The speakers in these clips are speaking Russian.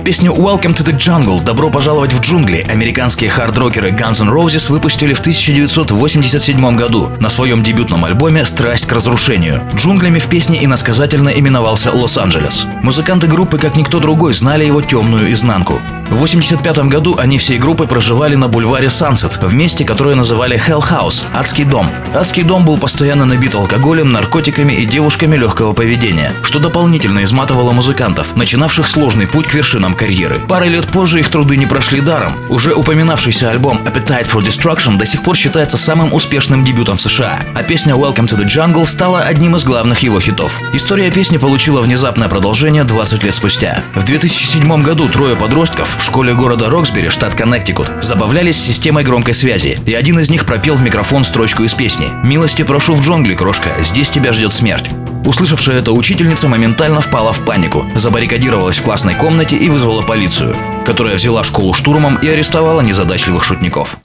Песню Welcome to the Jungle «Добро пожаловать в джунгли» американские хард-рокеры Guns N' Roses выпустили в 1987 году на своем дебютном альбоме «Страсть к разрушению». Джунглями в песне иносказательно именовался Лос-Анджелес. Музыканты группы, как никто другой, знали его темную изнанку. В 1985 году они всей группой проживали на бульваре Сансет, в месте, которое называли Hell House – Адский дом. Адский дом был постоянно набит алкоголем, наркотиками и девушками легкого поведения, что дополнительно изматывало музыкантов, начинавших сложный путь к вершинам карьеры. Парой лет позже их труды не прошли даром. Уже упоминавшийся альбом Appetite for Destruction до сих пор считается самым успешным дебютом в США, а песня Welcome to the Jungle стала одним из главных его хитов. История песни получила внезапное продолжение 20 лет спустя. В 2007 году трое подростков в школе города Роксбери, штат Коннектикут, забавлялись с системой громкой связи, и один из них пропел в микрофон строчку из песни «Милости прошу в джунгли, крошка, здесь тебя ждет смерть». Услышавшая это учительница моментально впала в панику, забаррикадировалась в классной комнате и вызвала полицию, которая взяла школу штурмом и арестовала незадачливых шутников.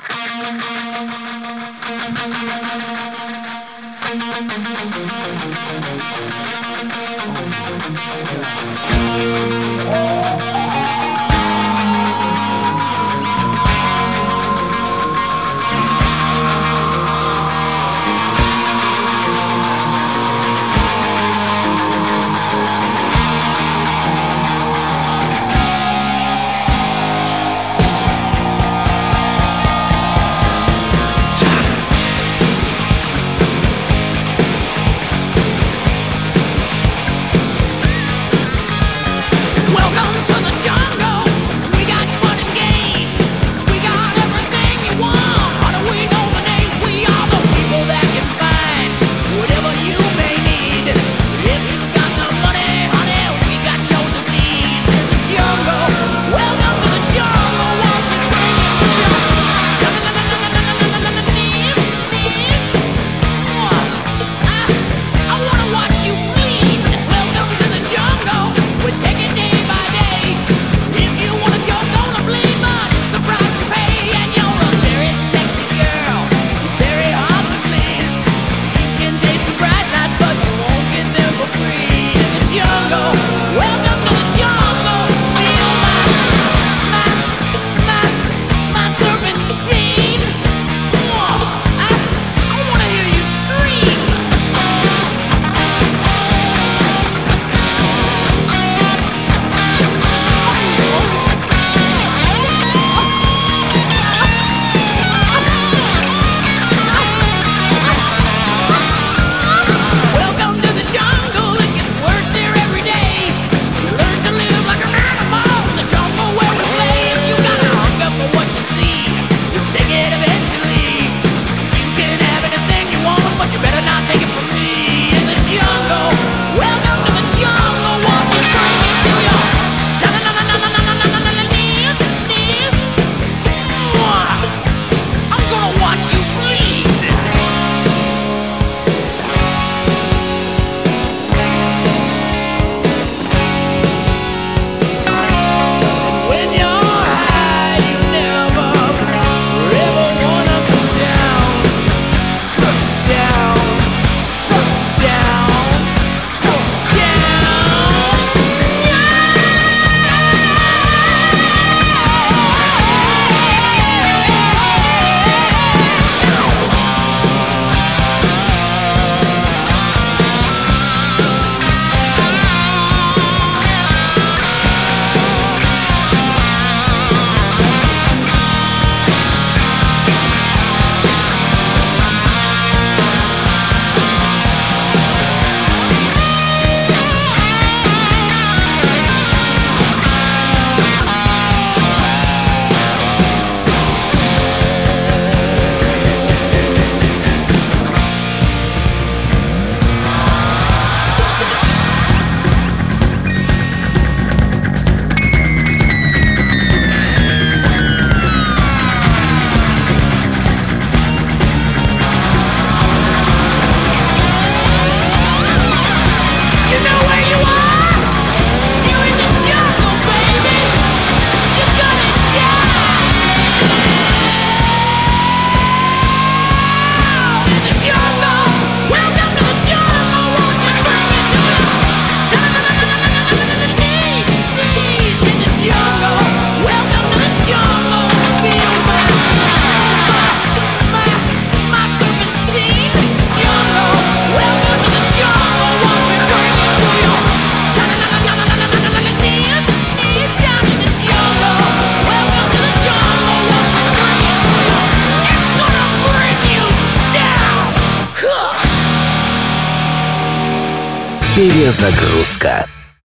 Перезагрузка.